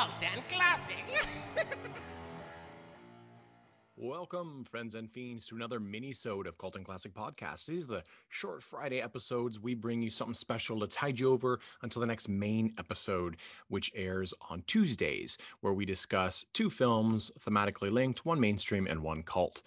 To Cult and Classic. Welcome, friends and fiends, to another mini-sode of Cult and Classic Podcast. These are the short Friday episodes. We bring you something special to tide you over until the next main episode, which airs on Tuesdays, where we discuss two films thematically linked, one mainstream and one cult.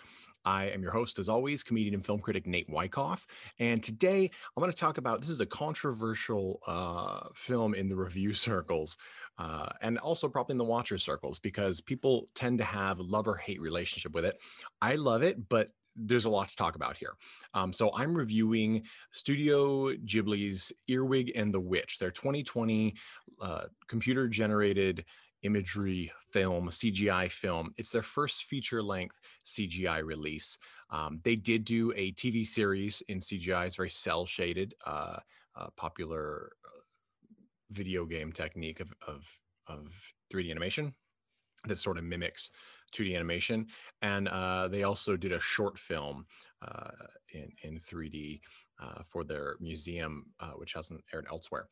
I am your host, as always, comedian and film critic Nate Wyckoff. And today I'm going to talk about this is a controversial uh, film in the review circles uh, and also probably in the watcher circles because people tend to have love or hate relationship with it. I love it, but there's a lot to talk about here. Um, so I'm reviewing Studio Ghibli's Earwig and the Witch, their 2020 uh, computer generated imagery film, CGI film. It's their first feature length CGI release. Um, they did do a TV series in CGI. It's very cel shaded, uh, uh, popular uh, video game technique of, of, of 3D animation that sort of mimics 2D animation. And uh, they also did a short film uh, in, in 3D uh, for their museum, which hasn't aired elsewhere.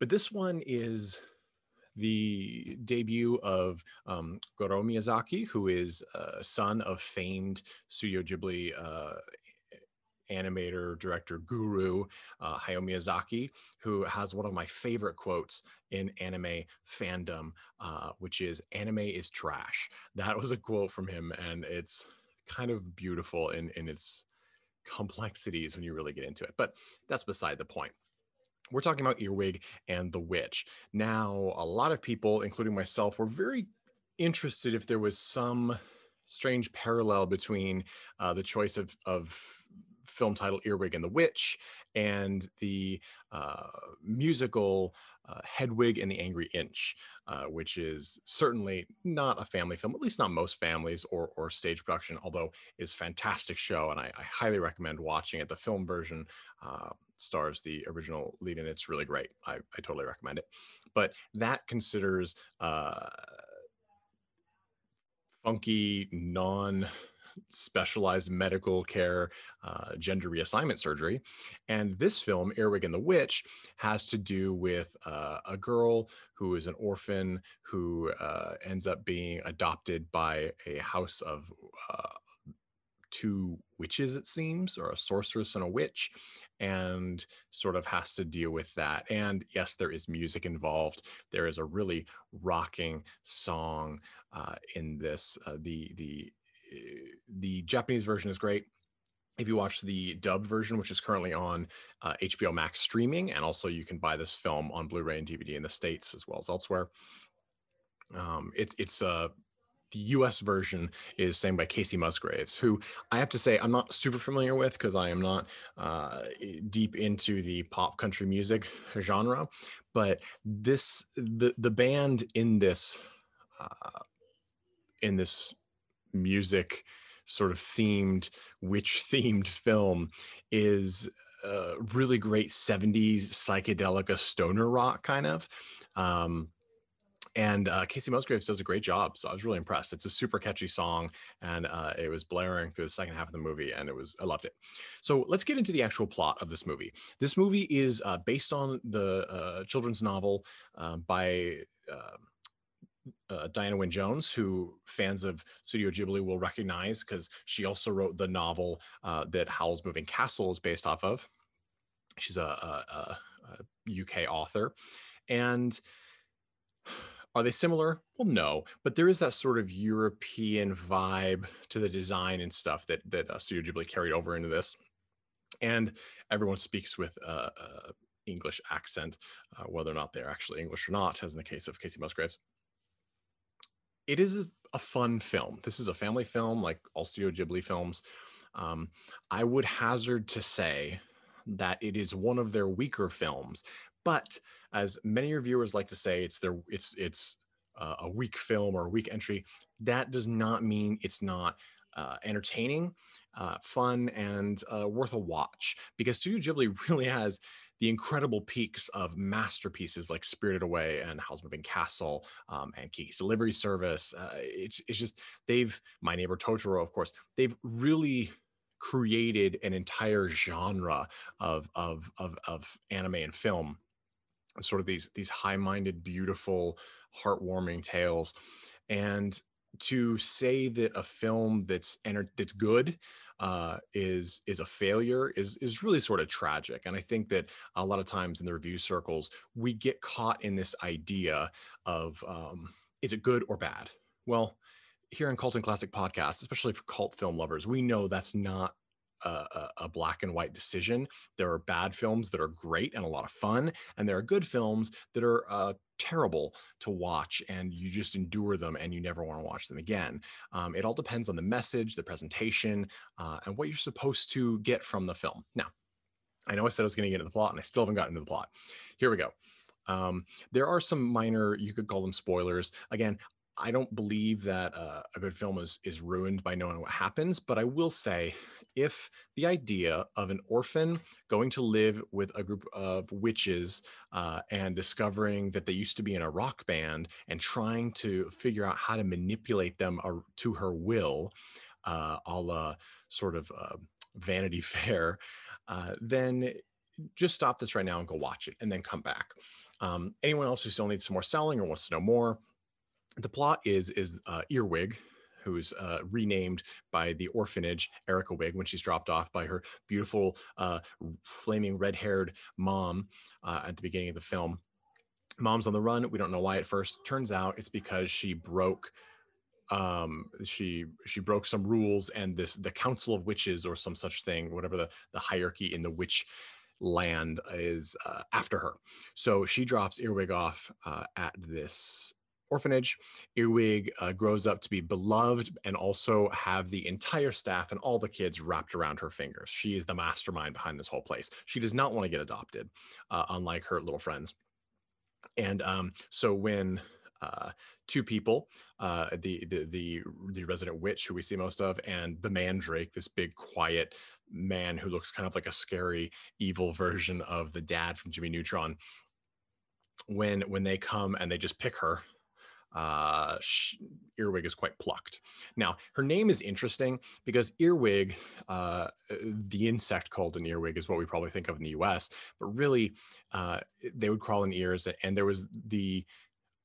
But this one is the debut of um, Goro Miyazaki, who is a son of famed Studio Ghibli uh, animator director guru uh, Hayao Miyazaki, who has one of my favorite quotes in anime fandom, uh, which is "Anime is trash." That was a quote from him, and it's kind of beautiful in in its complexities when you really get into it. But that's beside the point we're talking about Earwig and the Witch. Now, a lot of people, including myself, were very interested if there was some strange parallel between uh, the choice of, of film title Earwig and the Witch and the uh, musical uh, Hedwig and the Angry Inch, uh, which is certainly not a family film, at least not most families or, or stage production, although is fantastic show and I, I highly recommend watching it. The film version uh, stars the original lead and it's really great. I, I totally recommend it. But that considers uh, funky, non specialized medical care, uh, gender reassignment surgery. And this film, Earwig and the Witch, has to do with uh, a girl who is an orphan who uh, ends up being adopted by a house of uh, two witches, it seems, or a sorceress and a witch, and sort of has to deal with that. And yes, there is music involved. There is a really rocking song uh, in this. Uh, the the the Japanese version is great. If you watch the dub version, which is currently on uh, HBO Max streaming, and also you can buy this film on Blu-ray and DVD in the states as well as elsewhere. Um, it's it's uh, the US version is sang by Kacey Musgraves, who I have to say I'm not super familiar with because I am not uh, deep into the pop country music genre. But this the the band in this uh, in this music sort of themed witch themed film is a really great 70s psychedelic stoner rock kind of um, and uh, Kacey Musgraves does a great job. So I was really impressed. It's a super catchy song, and uh, it was blaring through the second half of the movie, and it was I loved it. So let's get into the actual plot of this movie. This movie is uh, based on the uh, children's novel um, by. Uh, Diana Wynne Jones, who fans of Studio Ghibli will recognize because she also wrote the novel uh, that Howl's Moving Castle is based off of. She's a, a, a UK author, and are they similar? Well, no, but there is that sort of European vibe to the design and stuff that that uh, Studio Ghibli carried over into this, and everyone speaks with uh, uh, English accent, uh, whether or not they're actually English or not, as in the case of Kacey Musgraves. It is a fun film. This is a family film, like all Studio Ghibli films. Um, I would hazard to say that it is one of their weaker films, but as many reviewers like to say, it's their it's it's uh, a weak film or a weak entry. That does not mean it's not uh, entertaining, uh, fun, and uh, worth a watch because Studio Ghibli really has the incredible peaks of masterpieces like Spirited Away and Howl's Moving Castle um, and Kiki's Delivery Service. Uh, it's it's just they've My Neighbor Totoro, of course. They've really created an entire genre of of of, of anime and film sort of these these high-minded beautiful heartwarming tales and to say that a film that's enter- that's good uh, is is a failure is is really sort of tragic. And I think that a lot of times in the review circles we get caught in this idea of um, is it good or bad? Well, here in Cult and Classic Podcast, especially for cult film lovers, we know that's not a, a, black and white decision. There are bad films that are great and a lot of fun, and there are good films that are uh, terrible to watch, and you just endure them and you never want to watch them again. Um, it all depends on the message, the presentation, uh, and what you're supposed to get from the film. Now, I know I said I was going to get into the plot, and I still haven't gotten into the plot. Here we go. Um, there are some minor, you could call them spoilers. Again, I don't believe that uh, a good film is is ruined by knowing what happens, but I will say if the idea of an orphan going to live with a group of witches uh, and discovering that they used to be in a rock band and trying to figure out how to manipulate them to her will, uh, a la sort of uh, Vanity Fair, uh, then just stop this right now and go watch it and then come back. Um, anyone else who still needs some more selling or wants to know more, the plot is is uh, Earwig, who's uh, renamed by the orphanage Erica Wig when she's dropped off by her beautiful, uh, flaming red haired mom uh, at the beginning of the film. Mom's on the run. We don't know why at first. Turns out it's because she broke um she she broke some rules and this the council of witches or some such thing whatever the the hierarchy in the witch land is uh, after her so she drops earwig off uh, at this orphanage. Earwig uh, grows up to be beloved and also have the entire staff and all the kids wrapped around her fingers. She is the mastermind behind this whole place. She does not want to get adopted, uh, unlike her little friends. And um, so when uh, two people, uh, the, the the the resident witch who we see most of, and the mandrake, this big quiet man who looks kind of like a scary evil version of the dad from Jimmy Neutron. When when they come and they just pick her uh, Earwig is quite plucked. Now, her name is interesting because Earwig, uh, the insect called an earwig, is what we probably think of in the US, but really uh, they would crawl in ears. And there was the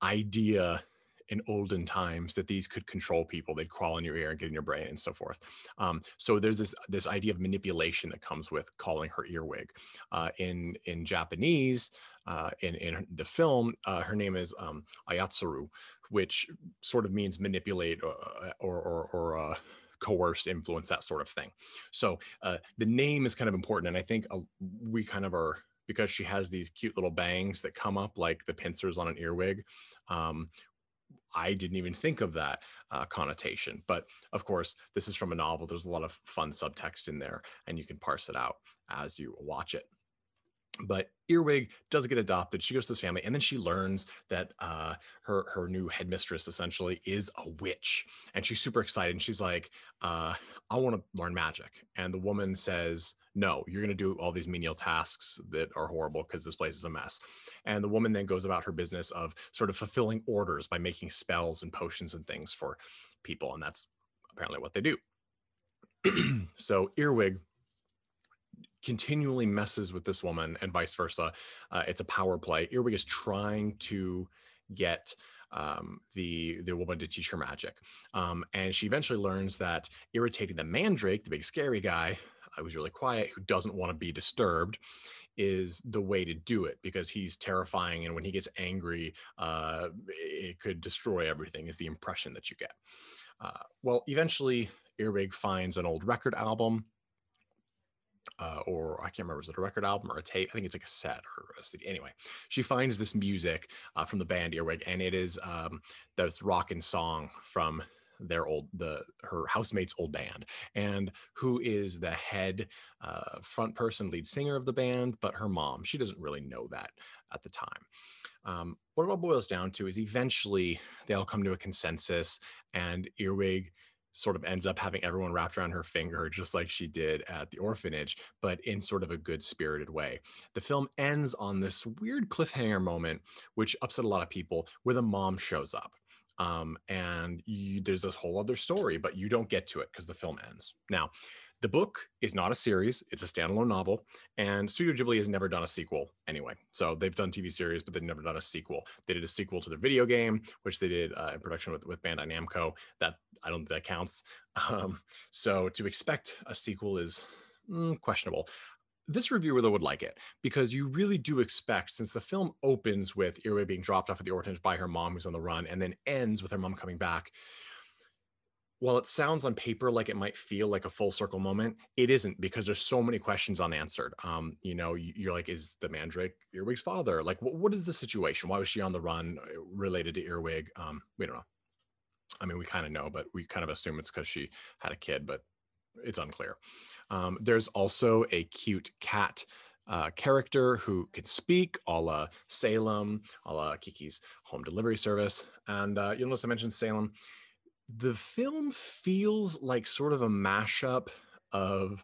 idea in olden times that these could control people. They'd crawl in your ear and get in your brain and so forth. Um, so there's this this idea of manipulation that comes with calling her earwig. Uh, in in Japanese, uh, in in the film, uh, her name is um, Ayatsuru, which sort of means manipulate or uh, or or, or uh, coerce, influence, that sort of thing. So uh, the name is kind of important, and I think we kind of are because she has these cute little bangs that come up like the pincers on an earwig. Um, I didn't even think of that uh, connotation. But of course, this is from a novel. There's a lot of fun subtext in there, and you can parse it out as you watch it. But Earwig does get adopted. She goes to this family, and then she learns that uh, her her new headmistress essentially is a witch, and she's super excited. And she's like, uh, "I want to learn magic." And the woman says, "No, you're going to do all these menial tasks that are horrible because this place is a mess." And the woman then goes about her business of sort of fulfilling orders by making spells and potions and things for people, and that's apparently what they do. so Earwig continually messes with this woman and vice versa. Uh, it's a power play. Earwig is trying to get um, the the woman to teach her magic, um, and she eventually learns that irritating the Mandrake, the big scary guy, who's really quiet, who doesn't want to be disturbed, is the way to do it because he's terrifying. And when he gets angry, uh, it could destroy everything, is the impression that you get. Uh, well, eventually, Earwig finds an old record album. Uh, or I can't remember, is it a record album or a tape? I think it's a or a CD. Anyway, she finds this music uh, from the band Earwig, and it is um, this and song from their old the her housemate's old band and who is the head uh, front person lead singer of the band but her mom she doesn't really know that at the time um, what it all boils down to is eventually they all come to a consensus and earwig sort of ends up having everyone wrapped around her finger just like she did at the orphanage but in sort of a good spirited way the film ends on this weird cliffhanger moment which upset a lot of people where the mom shows up um, and you, there's this whole other story, but you don't get to it because the film ends. Now, the book is not a series; it's a standalone novel, and Studio Ghibli has never done a sequel anyway. So they've done TV series, but they've never done a sequel. They did a sequel to their video game, which they did uh, in production with with Bandai Namco. That I don't think that counts. Um, so to expect a sequel is mm, questionable this reviewer though would like it because you really do expect since the film opens with Earwig being dropped off at the orphanage by her mom who's on the run and then ends with her mom coming back while it sounds on paper like it might feel like a full circle moment, it isn't because there's so many questions unanswered. Um, you know, you're like, is the Mandrake Earwig's father? Like, what, what is the situation? Why was she on the run uh, related to Earwig? Um, we don't know. I mean, we kind of know, but we kind of assume it's because she had a kid, but it's unclear. Um, there's also a cute cat uh, character who can speak, a la Salem, a la Kiki's home delivery service. And uh, you'll notice I mentioned Salem. The film feels like sort of a mashup of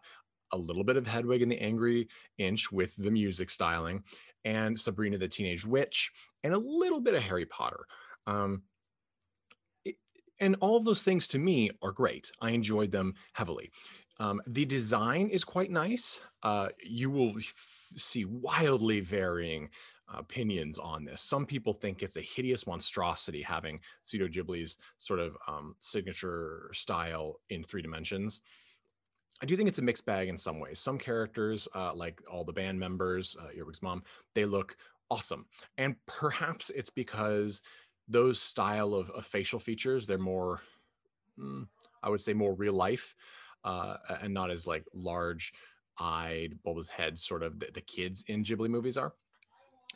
a little bit of Hedwig and the Angry Inch with the music styling, and Sabrina the Teenage Witch, and a little bit of Harry Potter. Um, and all of those things to me are great. I enjoyed them heavily. Um, the design is quite nice. Uh, you will f- see wildly varying opinions on this. Some people think it's a hideous monstrosity having Studio Ghibli's sort of um, signature style in three dimensions. I do think it's a mixed bag in some ways. Some characters, uh, like all the band members, uh, Earwig's mom, they look awesome. And perhaps it's because those style of, of facial features they're more mm, i would say more real life uh, and not as like large eyed bulbous head sort of the, the, kids in ghibli movies are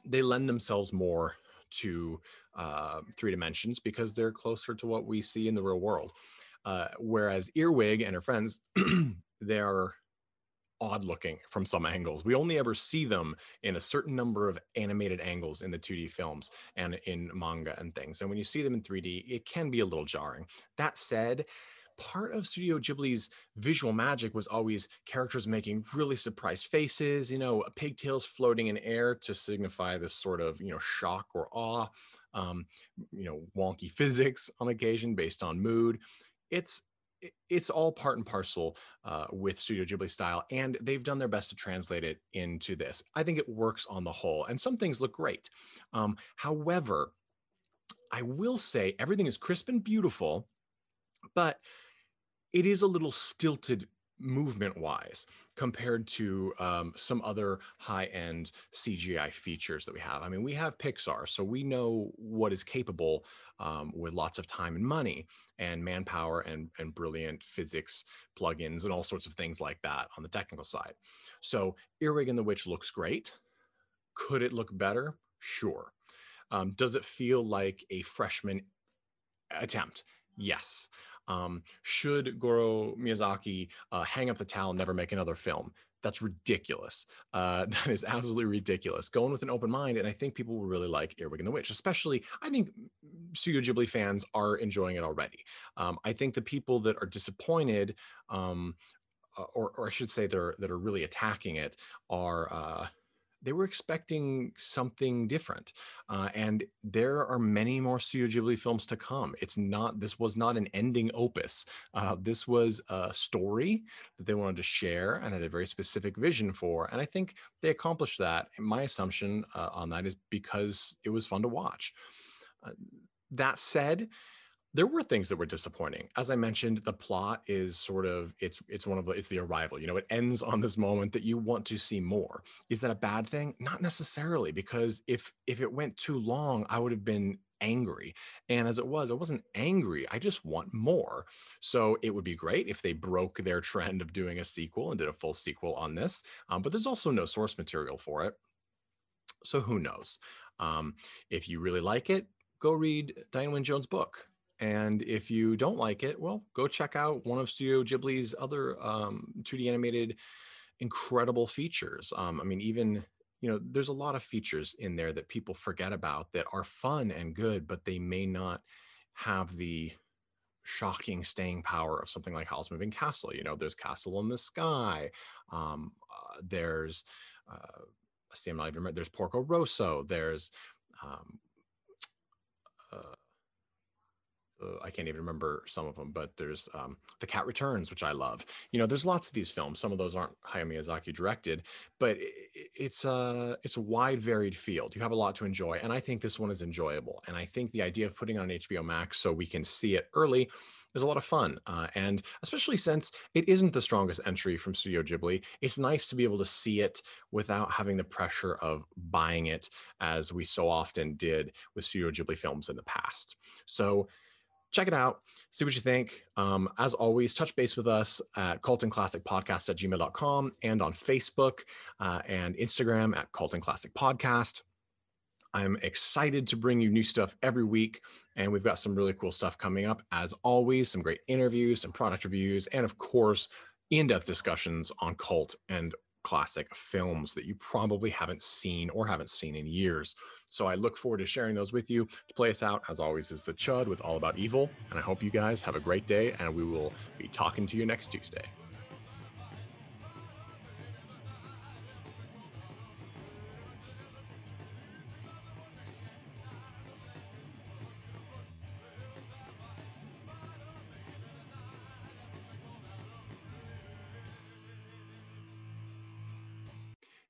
they lend themselves more to uh, three dimensions because they're closer to what we see in the real world uh, whereas earwig and her friends they're odd looking from some angles. We only ever see them in a certain number of animated angles in the 2D films and in manga and things. And when you see them in 3D, it can be a little jarring. That said, part of Studio Ghibli's visual magic was always characters making really surprised faces, you know, pigtails floating in air to signify this sort of, you know, shock or awe, um, you know, wonky physics on occasion based on mood. It's it's all part and parcel uh, with Studio Ghibli style, and they've done their best to translate it into this. I think it works on the whole, and some things look great. Um, however, I will say everything is crisp and beautiful, but it is a little stilted movement wise compared to um, some other high end CGI features that we have. I mean, we have Pixar, so we know what is capable um, with lots of time and money and manpower and, and brilliant physics plugins and all sorts of things like that on the technical side. So, Earwig and the Witch looks great. Could it look better? Sure. Um, does it feel like a freshman attempt? Yes. Um, should Goro Miyazaki uh, hang up the towel and never make another film? That's ridiculous. Uh, that is absolutely ridiculous. Going with an open mind, and I think people will really like Earwig and the Witch. Especially, I think Studio Ghibli fans are enjoying it already. Um, I think the people that are disappointed, um, uh, or, or I should say, they're that are really attacking it, are uh, they were expecting something different. Uh, and there are many more Studio Ghibli films to come. It's not, this was not an ending opus. Uh, this was a story that they wanted to share and had a very specific vision for. And I think they accomplished that. My assumption uh, on that is because it was fun to watch. Uh, that said, there were things that were disappointing. As I mentioned, the plot is sort of it's it's one of the it's the arrival. You know, it ends on this moment that you want to see more. Is that a bad thing? Not necessarily, because if if it went too long, I would have been angry. And as it was, I wasn't angry. I just want more. So it would be great if they broke their trend of doing a sequel and did a full sequel on this. Um, but there's also no source material for it. So who knows? Um, if you really like it, go read Diane Wynne Jones' book. And if you don't like it, well, go check out one of Studio Ghibli's other um, 2D animated incredible features. Um, I mean, even you know, there's a lot of features in there that people forget about that are fun and good, but they may not have the shocking staying power of something like Howl's Moving Castle. You know, there's Castle in the Sky. Um, uh, there's uh, see, I'm not even remember. There's Porco Rosso. There's um, uh, uh, I can't even remember some of them, but there's um, The Cat Returns, which I love. You know, there's lots of these films. Some of those aren't Hayao Miyazaki directed, but it, it's a it's a wide, varied field. You have a lot to enjoy, and I think this one is enjoyable. And I think the idea of putting on HBO Max so we can see it early is a lot of fun. Uh, and especially since it isn't the strongest entry from Studio Ghibli, it's nice to be able to see it without having the pressure of buying it as we so often did with Studio Ghibli films in the past. So check it out, see what you think. Um, as always, touch base with us at Podcast at gmail.com and on Facebook uh, and Instagram at Cult and Classic Podcast. I'm excited to bring you new stuff every week, and we've got some really cool stuff coming up. As always, some great interviews, some product reviews, and of course, in depth discussions on cult and classic films that you probably haven't seen or haven't seen in years. So I look forward to sharing those with you. To play us out, as always, is the Chud with All About Evil. And I hope you guys have a great day, and we will be talking to you next Tuesday.